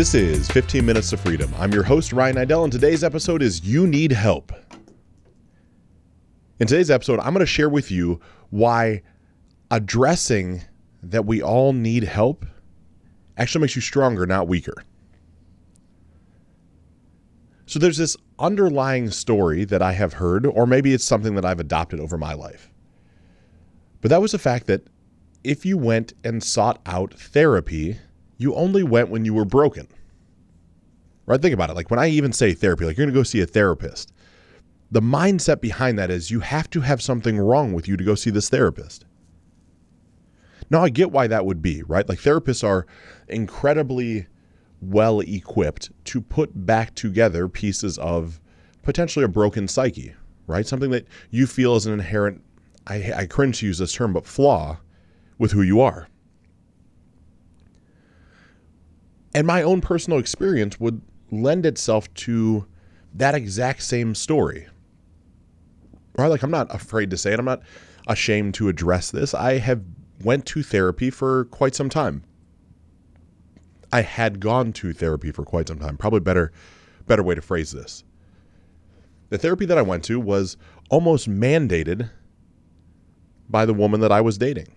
This is 15 Minutes of Freedom. I'm your host, Ryan Idell, and today's episode is You Need Help. In today's episode, I'm going to share with you why addressing that we all need help actually makes you stronger, not weaker. So there's this underlying story that I have heard, or maybe it's something that I've adopted over my life. But that was the fact that if you went and sought out therapy, you only went when you were broken. Right? Think about it. Like when I even say therapy, like you're going to go see a therapist, the mindset behind that is you have to have something wrong with you to go see this therapist. Now, I get why that would be, right? Like therapists are incredibly well equipped to put back together pieces of potentially a broken psyche, right? Something that you feel is an inherent, I, I cringe to use this term, but flaw with who you are. And my own personal experience would lend itself to that exact same story. Right? Like I'm not afraid to say it. I'm not ashamed to address this. I have went to therapy for quite some time. I had gone to therapy for quite some time. Probably better better way to phrase this. The therapy that I went to was almost mandated by the woman that I was dating.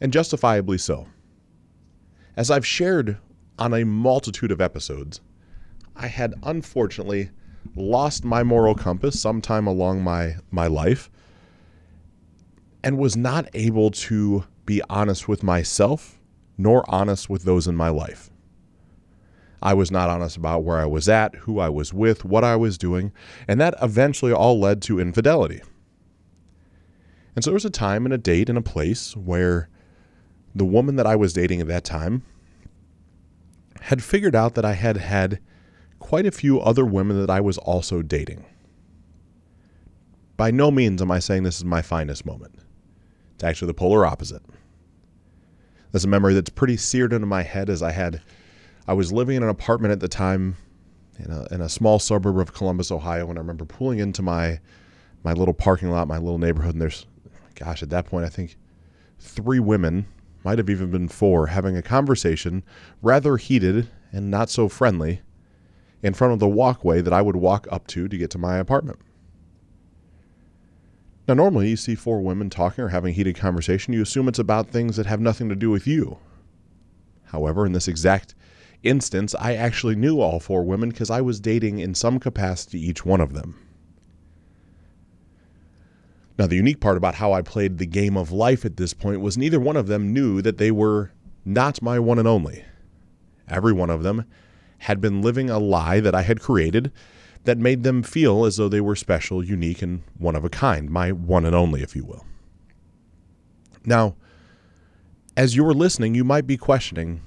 And justifiably so. As I've shared on a multitude of episodes, I had unfortunately lost my moral compass sometime along my, my life and was not able to be honest with myself nor honest with those in my life. I was not honest about where I was at, who I was with, what I was doing, and that eventually all led to infidelity. And so there was a time and a date and a place where the woman that I was dating at that time had figured out that I had had quite a few other women that I was also dating. By no means am I saying this is my finest moment. It's actually the polar opposite. That's a memory that's pretty seared into my head as I had I was living in an apartment at the time in a, in a small suburb of Columbus, Ohio, and I remember pulling into my my little parking lot, my little neighborhood, and there's gosh, at that point I think three women might have even been four, having a conversation, rather heated and not so friendly, in front of the walkway that I would walk up to to get to my apartment. Now, normally you see four women talking or having heated conversation, you assume it's about things that have nothing to do with you. However, in this exact instance, I actually knew all four women because I was dating in some capacity each one of them. Now, the unique part about how I played the game of life at this point was neither one of them knew that they were not my one and only. Every one of them had been living a lie that I had created that made them feel as though they were special, unique, and one of a kind, my one and only, if you will. Now, as you were listening, you might be questioning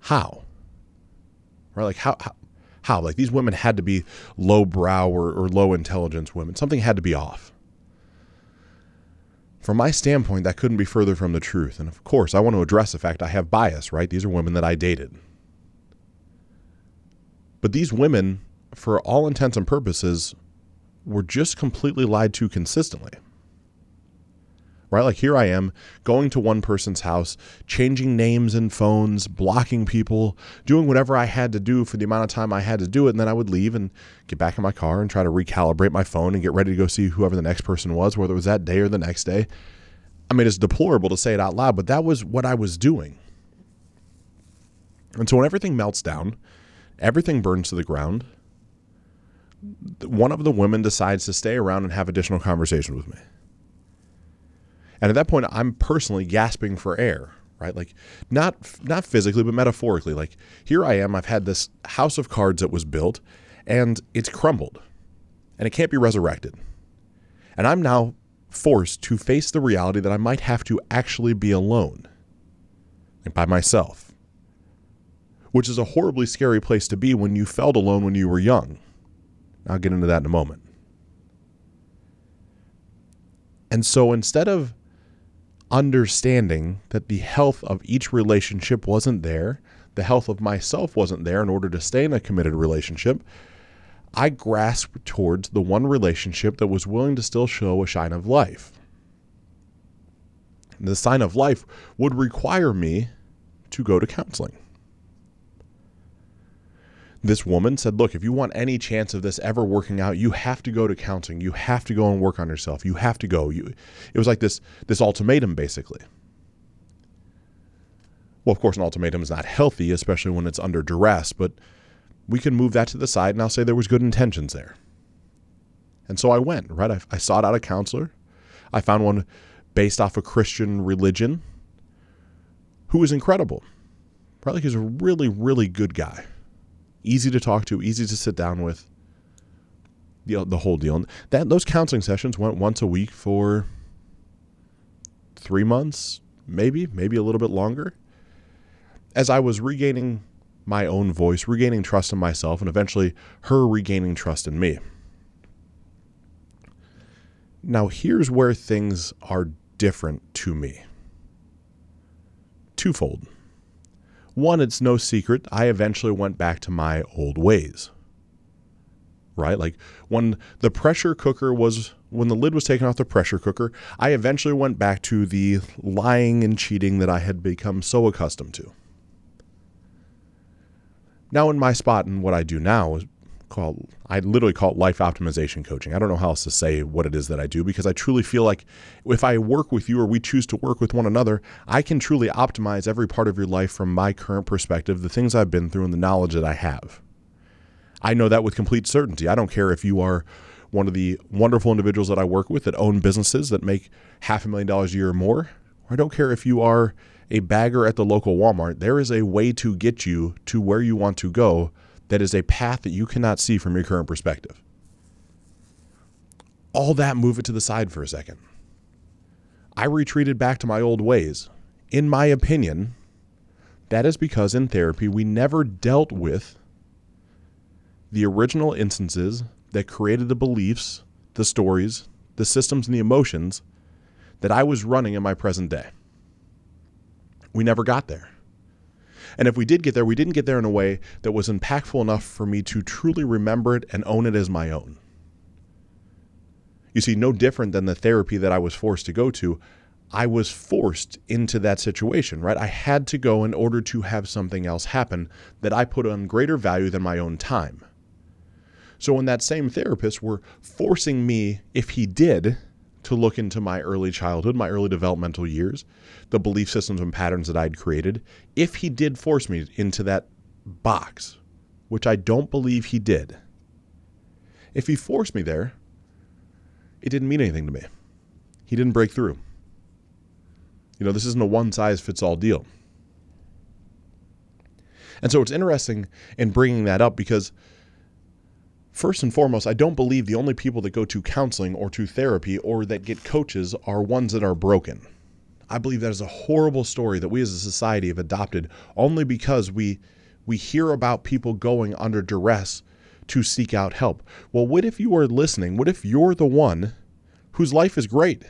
how? Right? Like, how, how, how? Like, these women had to be low brow or, or low intelligence women. Something had to be off. From my standpoint, that couldn't be further from the truth. And of course, I want to address the fact I have bias, right? These are women that I dated. But these women, for all intents and purposes, were just completely lied to consistently right? Like here I am going to one person's house, changing names and phones, blocking people, doing whatever I had to do for the amount of time I had to do it. And then I would leave and get back in my car and try to recalibrate my phone and get ready to go see whoever the next person was, whether it was that day or the next day. I mean, it's deplorable to say it out loud, but that was what I was doing. And so when everything melts down, everything burns to the ground, one of the women decides to stay around and have additional conversations with me. And at that point, I'm personally gasping for air, right? Like not not physically, but metaphorically. Like here I am. I've had this house of cards that was built, and it's crumbled, and it can't be resurrected. And I'm now forced to face the reality that I might have to actually be alone, like by myself, which is a horribly scary place to be when you felt alone when you were young. I'll get into that in a moment. And so instead of understanding that the health of each relationship wasn't there, the health of myself wasn't there in order to stay in a committed relationship, I grasped towards the one relationship that was willing to still show a shine of life. The sign of life would require me to go to counseling. This woman said, Look, if you want any chance of this ever working out, you have to go to counseling. You have to go and work on yourself. You have to go. You, it was like this, this ultimatum, basically. Well, of course, an ultimatum is not healthy, especially when it's under duress, but we can move that to the side and I'll say there was good intentions there. And so I went, right? I, I sought out a counselor. I found one based off a Christian religion who was incredible. Probably he's a really, really good guy. Easy to talk to, easy to sit down with. The, the whole deal. That those counseling sessions went once a week for three months, maybe, maybe a little bit longer. As I was regaining my own voice, regaining trust in myself, and eventually her regaining trust in me. Now, here's where things are different to me twofold. One, it's no secret, I eventually went back to my old ways. Right? Like when the pressure cooker was, when the lid was taken off the pressure cooker, I eventually went back to the lying and cheating that I had become so accustomed to. Now, in my spot and what I do now is called I literally call it life optimization coaching. I don't know how else to say what it is that I do because I truly feel like if I work with you or we choose to work with one another, I can truly optimize every part of your life from my current perspective, the things I've been through and the knowledge that I have. I know that with complete certainty. I don't care if you are one of the wonderful individuals that I work with that own businesses that make half a million dollars a year or more. Or I don't care if you are a bagger at the local Walmart. There is a way to get you to where you want to go that is a path that you cannot see from your current perspective. All that, move it to the side for a second. I retreated back to my old ways. In my opinion, that is because in therapy we never dealt with the original instances that created the beliefs, the stories, the systems, and the emotions that I was running in my present day. We never got there. And if we did get there, we didn't get there in a way that was impactful enough for me to truly remember it and own it as my own. You see, no different than the therapy that I was forced to go to, I was forced into that situation, right? I had to go in order to have something else happen that I put on greater value than my own time. So when that same therapist were forcing me, if he did, to look into my early childhood, my early developmental years, the belief systems and patterns that I'd created, if he did force me into that box, which I don't believe he did, if he forced me there, it didn't mean anything to me. He didn't break through. You know, this isn't a one size fits all deal. And so it's interesting in bringing that up because First and foremost, I don't believe the only people that go to counseling or to therapy or that get coaches are ones that are broken. I believe that is a horrible story that we as a society have adopted only because we we hear about people going under duress to seek out help. Well, what if you are listening? What if you're the one whose life is great?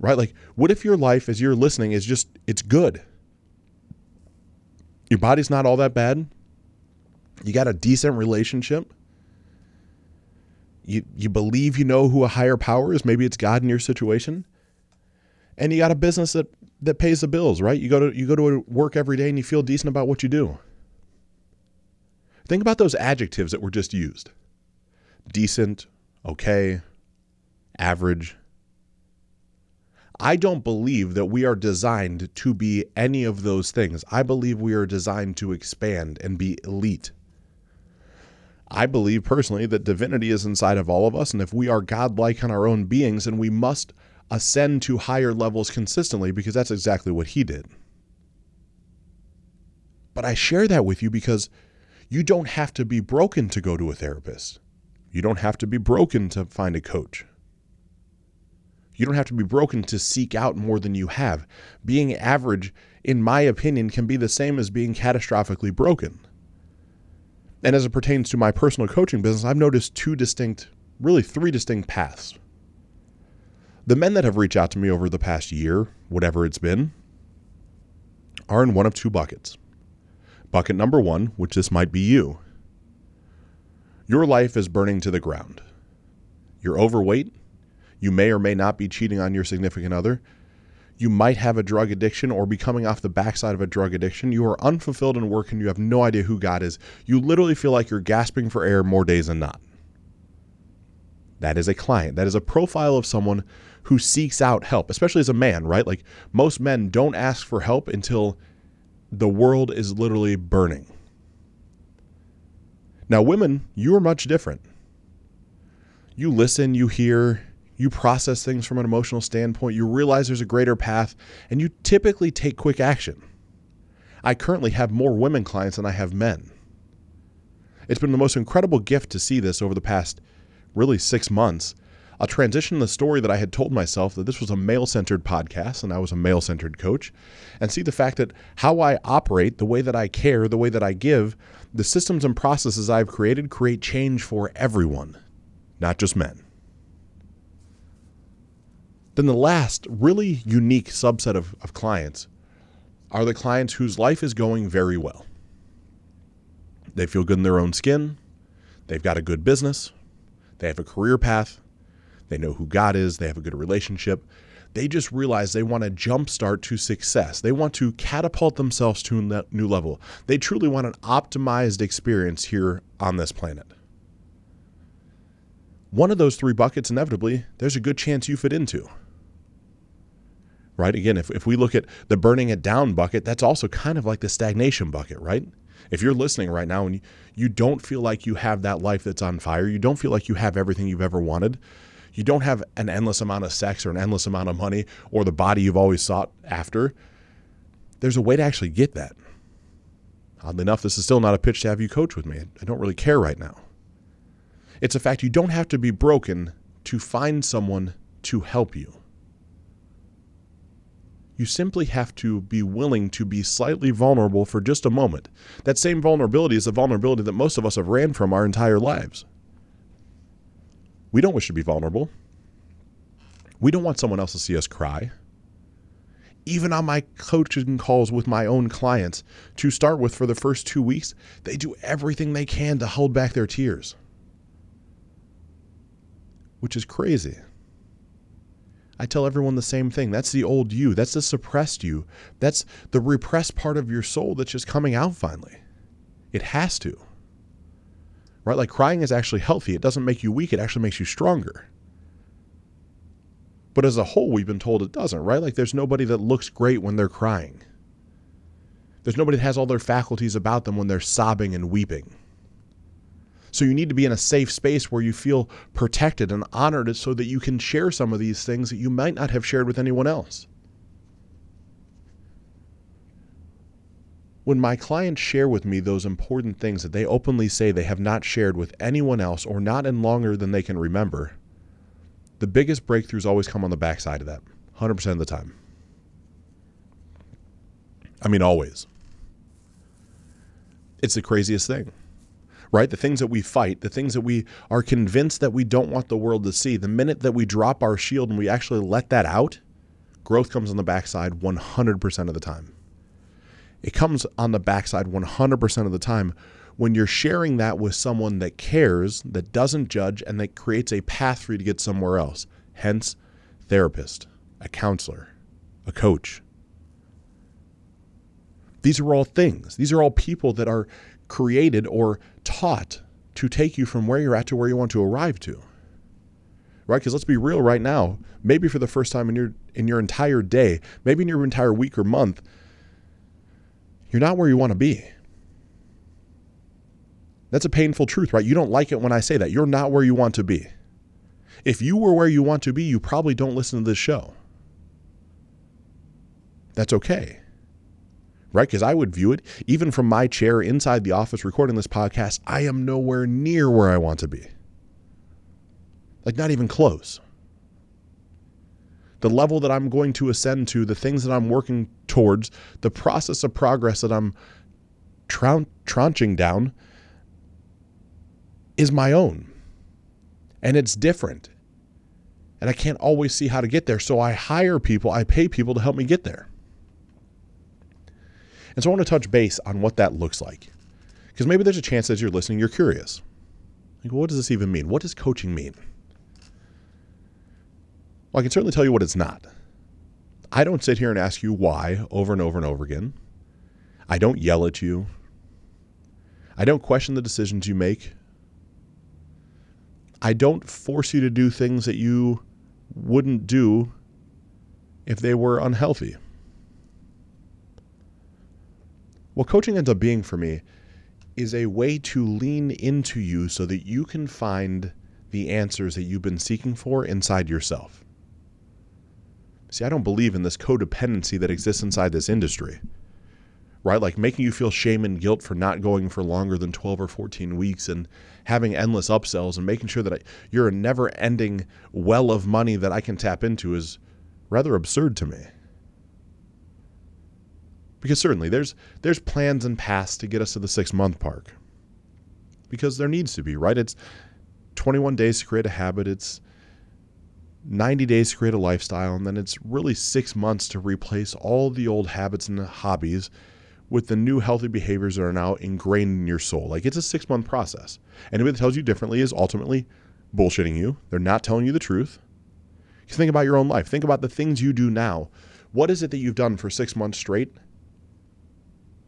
Right? Like what if your life as you're listening is just it's good? Your body's not all that bad you got a decent relationship, you you believe you know who a higher power is, maybe it's God in your situation, and you got a business that that pays the bills, right? You go to you go to work every day and you feel decent about what you do. Think about those adjectives that were just used. Decent, okay, average. I don't believe that we are designed to be any of those things. I believe we are designed to expand and be elite. I believe personally that divinity is inside of all of us, and if we are godlike in our own beings, then we must ascend to higher levels consistently because that's exactly what he did. But I share that with you because you don't have to be broken to go to a therapist. You don't have to be broken to find a coach. You don't have to be broken to seek out more than you have. Being average, in my opinion, can be the same as being catastrophically broken. And as it pertains to my personal coaching business, I've noticed two distinct, really three distinct paths. The men that have reached out to me over the past year, whatever it's been, are in one of two buckets. Bucket number one, which this might be you. Your life is burning to the ground. You're overweight. You may or may not be cheating on your significant other. You might have a drug addiction or be coming off the backside of a drug addiction. You are unfulfilled in work and you have no idea who God is. You literally feel like you're gasping for air more days than not. That is a client. That is a profile of someone who seeks out help, especially as a man, right? Like most men don't ask for help until the world is literally burning. Now, women, you are much different. You listen, you hear, you process things from an emotional standpoint, you realize there's a greater path, and you typically take quick action. I currently have more women clients than I have men. It's been the most incredible gift to see this over the past really six months. A transition in the story that I had told myself that this was a male centered podcast and I was a male centered coach, and see the fact that how I operate, the way that I care, the way that I give, the systems and processes I've created create change for everyone, not just men. Then the last really unique subset of, of clients are the clients whose life is going very well. They feel good in their own skin, they've got a good business, they have a career path, they know who God is, they have a good relationship. They just realize they want to jumpstart to success. They want to catapult themselves to a new level. They truly want an optimized experience here on this planet. One of those three buckets, inevitably, there's a good chance you fit into right? Again, if, if we look at the burning it down bucket, that's also kind of like the stagnation bucket, right? If you're listening right now and you, you don't feel like you have that life that's on fire, you don't feel like you have everything you've ever wanted, you don't have an endless amount of sex or an endless amount of money or the body you've always sought after, there's a way to actually get that. Oddly enough, this is still not a pitch to have you coach with me. I don't really care right now. It's a fact you don't have to be broken to find someone to help you. You simply have to be willing to be slightly vulnerable for just a moment. That same vulnerability is the vulnerability that most of us have ran from our entire lives. We don't wish to be vulnerable. We don't want someone else to see us cry. Even on my coaching calls with my own clients, to start with for the first two weeks, they do everything they can to hold back their tears, which is crazy. I tell everyone the same thing. That's the old you. That's the suppressed you. That's the repressed part of your soul that's just coming out finally. It has to. Right? Like crying is actually healthy. It doesn't make you weak, it actually makes you stronger. But as a whole, we've been told it doesn't, right? Like there's nobody that looks great when they're crying. There's nobody that has all their faculties about them when they're sobbing and weeping. So you need to be in a safe space where you feel protected and honored so that you can share some of these things that you might not have shared with anyone else. When my clients share with me those important things that they openly say they have not shared with anyone else or not in longer than they can remember, the biggest breakthroughs always come on the backside of that, 100% of the time. I mean, always. It's the craziest thing right? The things that we fight, the things that we are convinced that we don't want the world to see, the minute that we drop our shield and we actually let that out, growth comes on the backside 100% of the time. It comes on the backside 100% of the time when you're sharing that with someone that cares, that doesn't judge, and that creates a path for you to get somewhere else. Hence, therapist, a counselor, a coach. These are all things. These are all people that are created or taught to take you from where you're at to where you want to arrive to. Right? Because let's be real right now, maybe for the first time in your in your entire day, maybe in your entire week or month, you're not where you want to be. That's a painful truth, right? You don't like it when I say that. You're not where you want to be. If you were where you want to be, you probably don't listen to this show. That's okay right? Because I would view it, even from my chair inside the office recording this podcast, I am nowhere near where I want to be. Like, not even close. The level that I'm going to ascend to, the things that I'm working towards, the process of progress that I'm tranching down is my own. And it's different. And I can't always see how to get there. So I hire people, I pay people to help me get there. And so I want to touch base on what that looks like. Because maybe there's a chance as you're listening, you're curious. Like, what does this even mean? What does coaching mean? Well, I can certainly tell you what it's not. I don't sit here and ask you why over and over and over again. I don't yell at you. I don't question the decisions you make. I don't force you to do things that you wouldn't do if they were unhealthy. What coaching ends up being for me is a way to lean into you so that you can find the answers that you've been seeking for inside yourself. See, I don't believe in this codependency that exists inside this industry, right? Like making you feel shame and guilt for not going for longer than 12 or 14 weeks and having endless upsells and making sure that I, you're a never ending well of money that I can tap into is rather absurd to me because certainly there's there's plans and paths to get us to the six month park. because there needs to be right? It's 21 days to create a habit it's 90 days to create a lifestyle and then it's really six months to replace all the old habits and hobbies with the new healthy behaviors that are now ingrained in your soul. Like it's a six month process. Anybody that tells you differently is ultimately bullshitting you. They're not telling you the truth. Think about your own life. Think about the things you do now. What is it that you've done for six months straight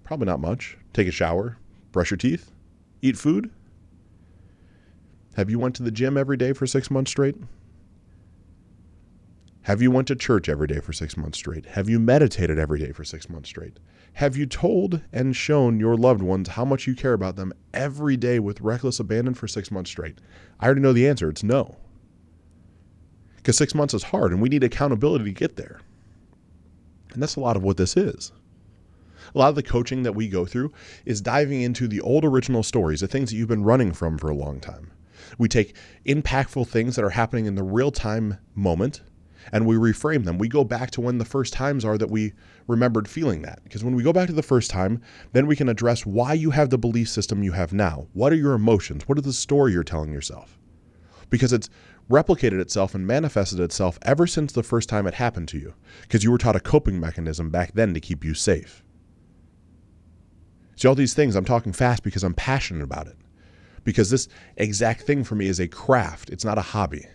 Probably not much. Take a shower, brush your teeth, eat food. Have you went to the gym every day for 6 months straight? Have you went to church every day for 6 months straight? Have you meditated every day for 6 months straight? Have you told and shown your loved ones how much you care about them every day with reckless abandon for 6 months straight? I already know the answer. It's no. Cuz 6 months is hard and we need accountability to get there. And that's a lot of what this is a lot of the coaching that we go through is diving into the old original stories, the things that you've been running from for a long time. We take impactful things that are happening in the real time moment and we reframe them. We go back to when the first times are that we remembered feeling that. Because when we go back to the first time, then we can address why you have the belief system you have now. What are your emotions? What is the story you're telling yourself? Because it's replicated itself and manifested itself ever since the first time it happened to you. Because you were taught a coping mechanism back then to keep you safe. See, all these things, I'm talking fast because I'm passionate about it. Because this exact thing for me is a craft, it's not a hobby.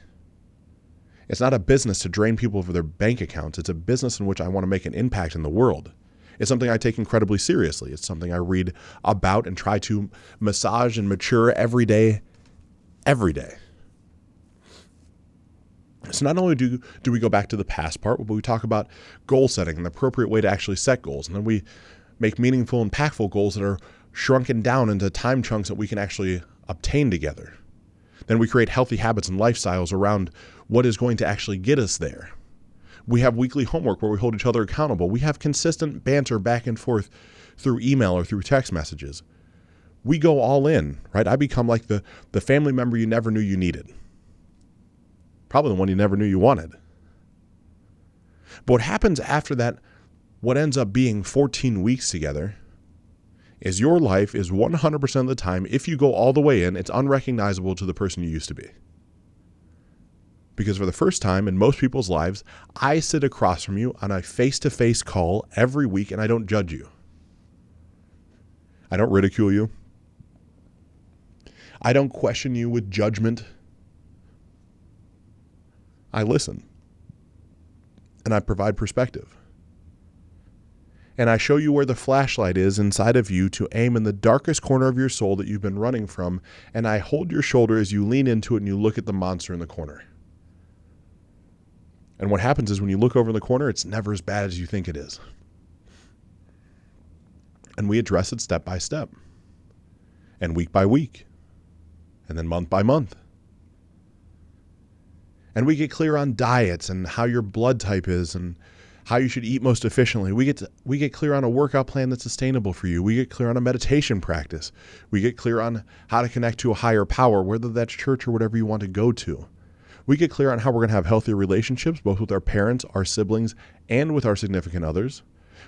It's not a business to drain people of their bank accounts. It's a business in which I want to make an impact in the world. It's something I take incredibly seriously. It's something I read about and try to massage and mature every day, every day. So not only do do we go back to the past part, but we talk about goal setting and the appropriate way to actually set goals, and then we make meaningful, impactful goals that are shrunken down into time chunks that we can actually obtain together. Then we create healthy habits and lifestyles around what is going to actually get us there. We have weekly homework where we hold each other accountable. We have consistent banter back and forth through email or through text messages. We go all in, right? I become like the, the family member you never knew you needed. Probably the one you never knew you wanted. But what happens after that what ends up being 14 weeks together is your life is 100% of the time, if you go all the way in, it's unrecognizable to the person you used to be. Because for the first time in most people's lives, I sit across from you on a face to face call every week and I don't judge you. I don't ridicule you. I don't question you with judgment. I listen and I provide perspective and I show you where the flashlight is inside of you to aim in the darkest corner of your soul that you've been running from, and I hold your shoulder as you lean into it and you look at the monster in the corner. And what happens is when you look over in the corner, it's never as bad as you think it is. And we address it step by step, and week by week, and then month by month. And we get clear on diets and how your blood type is and how you should eat most efficiently. We get to, we get clear on a workout plan that's sustainable for you. We get clear on a meditation practice. We get clear on how to connect to a higher power, whether that's church or whatever you want to go to. We get clear on how we're going to have healthier relationships, both with our parents, our siblings, and with our significant others.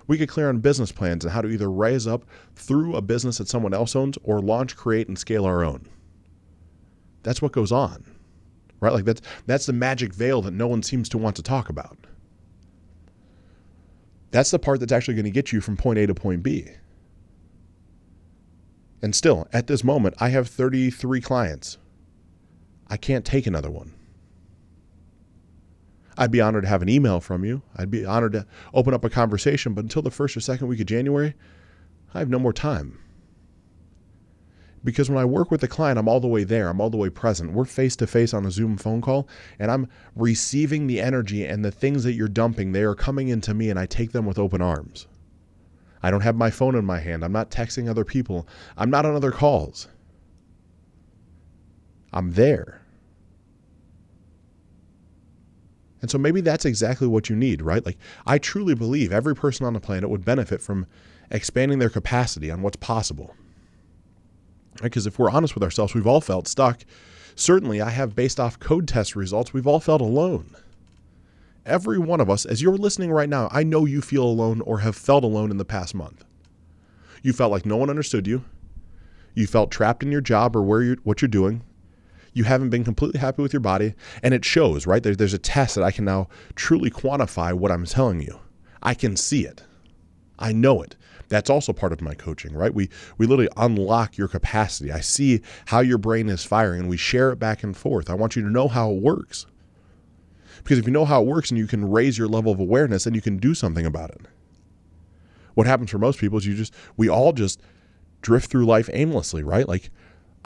We get clear on business plans and how to either rise up through a business that someone else owns or launch, create, and scale our own. That's what goes on, right? Like that's that's the magic veil that no one seems to want to talk about. That's the part that's actually going to get you from point A to point B. And still, at this moment, I have 33 clients. I can't take another one. I'd be honored to have an email from you. I'd be honored to open up a conversation, but until the first or second week of January, I have no more time. Because when I work with the client, I'm all the way there. I'm all the way present. We're face to face on a Zoom phone call, and I'm receiving the energy and the things that you're dumping. They are coming into me, and I take them with open arms. I don't have my phone in my hand. I'm not texting other people. I'm not on other calls. I'm there. And so maybe that's exactly what you need, right? Like, I truly believe every person on the planet would benefit from expanding their capacity on what's possible. Because if we're honest with ourselves, we've all felt stuck. Certainly, I have based off code test results, we've all felt alone. Every one of us, as you're listening right now, I know you feel alone or have felt alone in the past month. You felt like no one understood you. You felt trapped in your job or where you're, what you're doing. You haven't been completely happy with your body, and it shows, right? There, there's a test that I can now truly quantify what I'm telling you. I can see it. I know it. That's also part of my coaching, right? We we literally unlock your capacity. I see how your brain is firing and we share it back and forth. I want you to know how it works. Because if you know how it works and you can raise your level of awareness, and you can do something about it. What happens for most people is you just we all just drift through life aimlessly, right? Like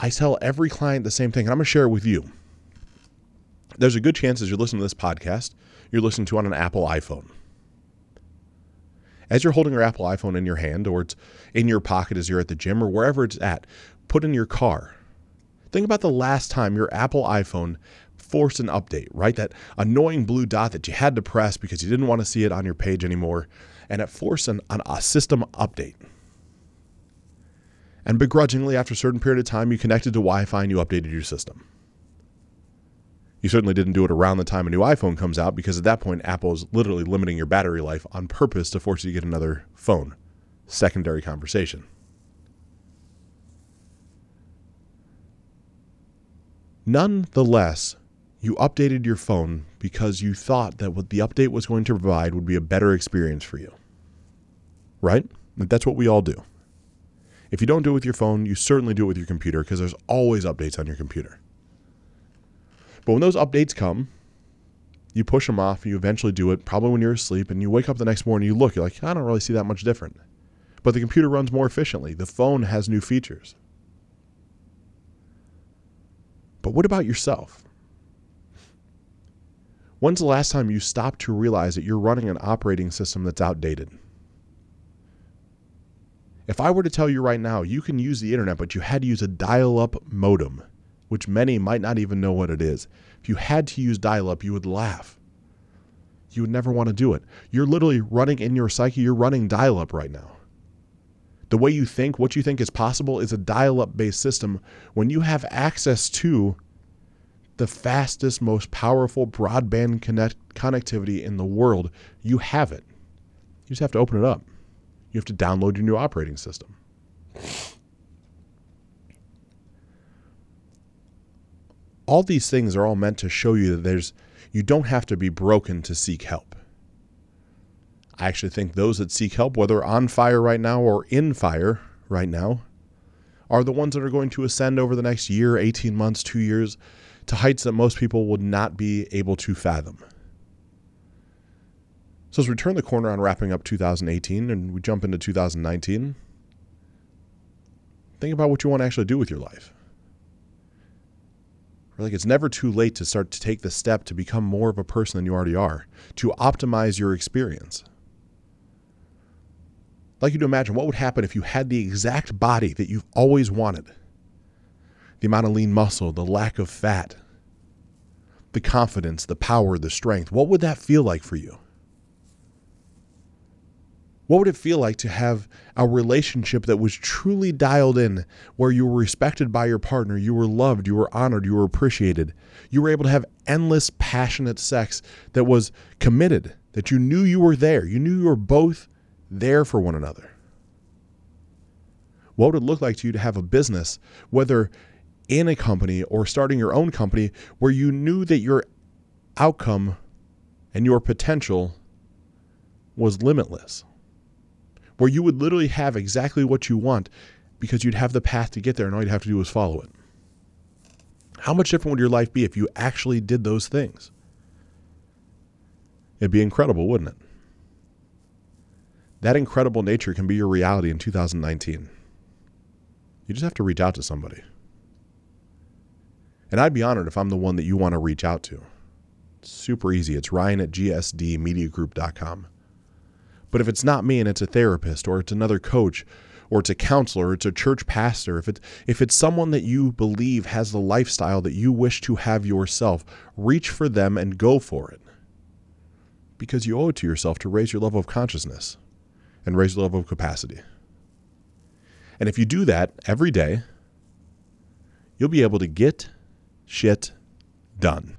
I tell every client the same thing, and I'm going to share it with you. There's a good chance as you're listening to this podcast, you're listening to on an Apple iPhone as you're holding your Apple iPhone in your hand or it's in your pocket as you're at the gym or wherever it's at, put in your car. Think about the last time your Apple iPhone forced an update, right? That annoying blue dot that you had to press because you didn't want to see it on your page anymore, and it forced an, an, a system update. And begrudgingly, after a certain period of time, you connected to Wi Fi and you updated your system. You certainly didn't do it around the time a new iPhone comes out because at that point, Apple is literally limiting your battery life on purpose to force you to get another phone. Secondary conversation. Nonetheless, you updated your phone because you thought that what the update was going to provide would be a better experience for you. Right? That's what we all do. If you don't do it with your phone, you certainly do it with your computer because there's always updates on your computer. But when those updates come, you push them off, you eventually do it, probably when you're asleep, and you wake up the next morning, you look, you're like, I don't really see that much different. But the computer runs more efficiently, the phone has new features. But what about yourself? When's the last time you stopped to realize that you're running an operating system that's outdated? If I were to tell you right now, you can use the internet, but you had to use a dial up modem which many might not even know what it is. If you had to use dial up, you would laugh. You would never want to do it. You're literally running in your psyche, you're running dial up right now. The way you think, what you think is possible, is a dial up based system when you have access to the fastest, most powerful broadband connect- connectivity in the world. You have it. You just have to open it up. You have to download your new operating system. All these things are all meant to show you that there's you don't have to be broken to seek help. I actually think those that seek help, whether on fire right now or in fire right now, are the ones that are going to ascend over the next year, 18 months, two years, to heights that most people would not be able to fathom. So, as we turn the corner on wrapping up 2018 and we jump into 2019, think about what you want to actually do with your life. Like it's never too late to start to take the step to become more of a person than you already are, to optimize your experience. I'd like you to imagine what would happen if you had the exact body that you've always wanted. The amount of lean muscle, the lack of fat, the confidence, the power, the strength. What would that feel like for you? What would it feel like to have a relationship that was truly dialed in, where you were respected by your partner, you were loved, you were honored, you were appreciated? You were able to have endless, passionate sex that was committed, that you knew you were there. You knew you were both there for one another. What would it look like to you to have a business, whether in a company or starting your own company, where you knew that your outcome and your potential was limitless? Where you would literally have exactly what you want because you'd have the path to get there and all you'd have to do is follow it. How much different would your life be if you actually did those things? It'd be incredible, wouldn't it? That incredible nature can be your reality in 2019. You just have to reach out to somebody. And I'd be honored if I'm the one that you want to reach out to. It's super easy. It's ryan at gsdmediagroup.com. But if it's not me and it's a therapist or it's another coach or it's a counselor or it's a church pastor, if it's if it's someone that you believe has the lifestyle that you wish to have yourself, reach for them and go for it. Because you owe it to yourself to raise your level of consciousness and raise your level of capacity. And if you do that every day, you'll be able to get shit done.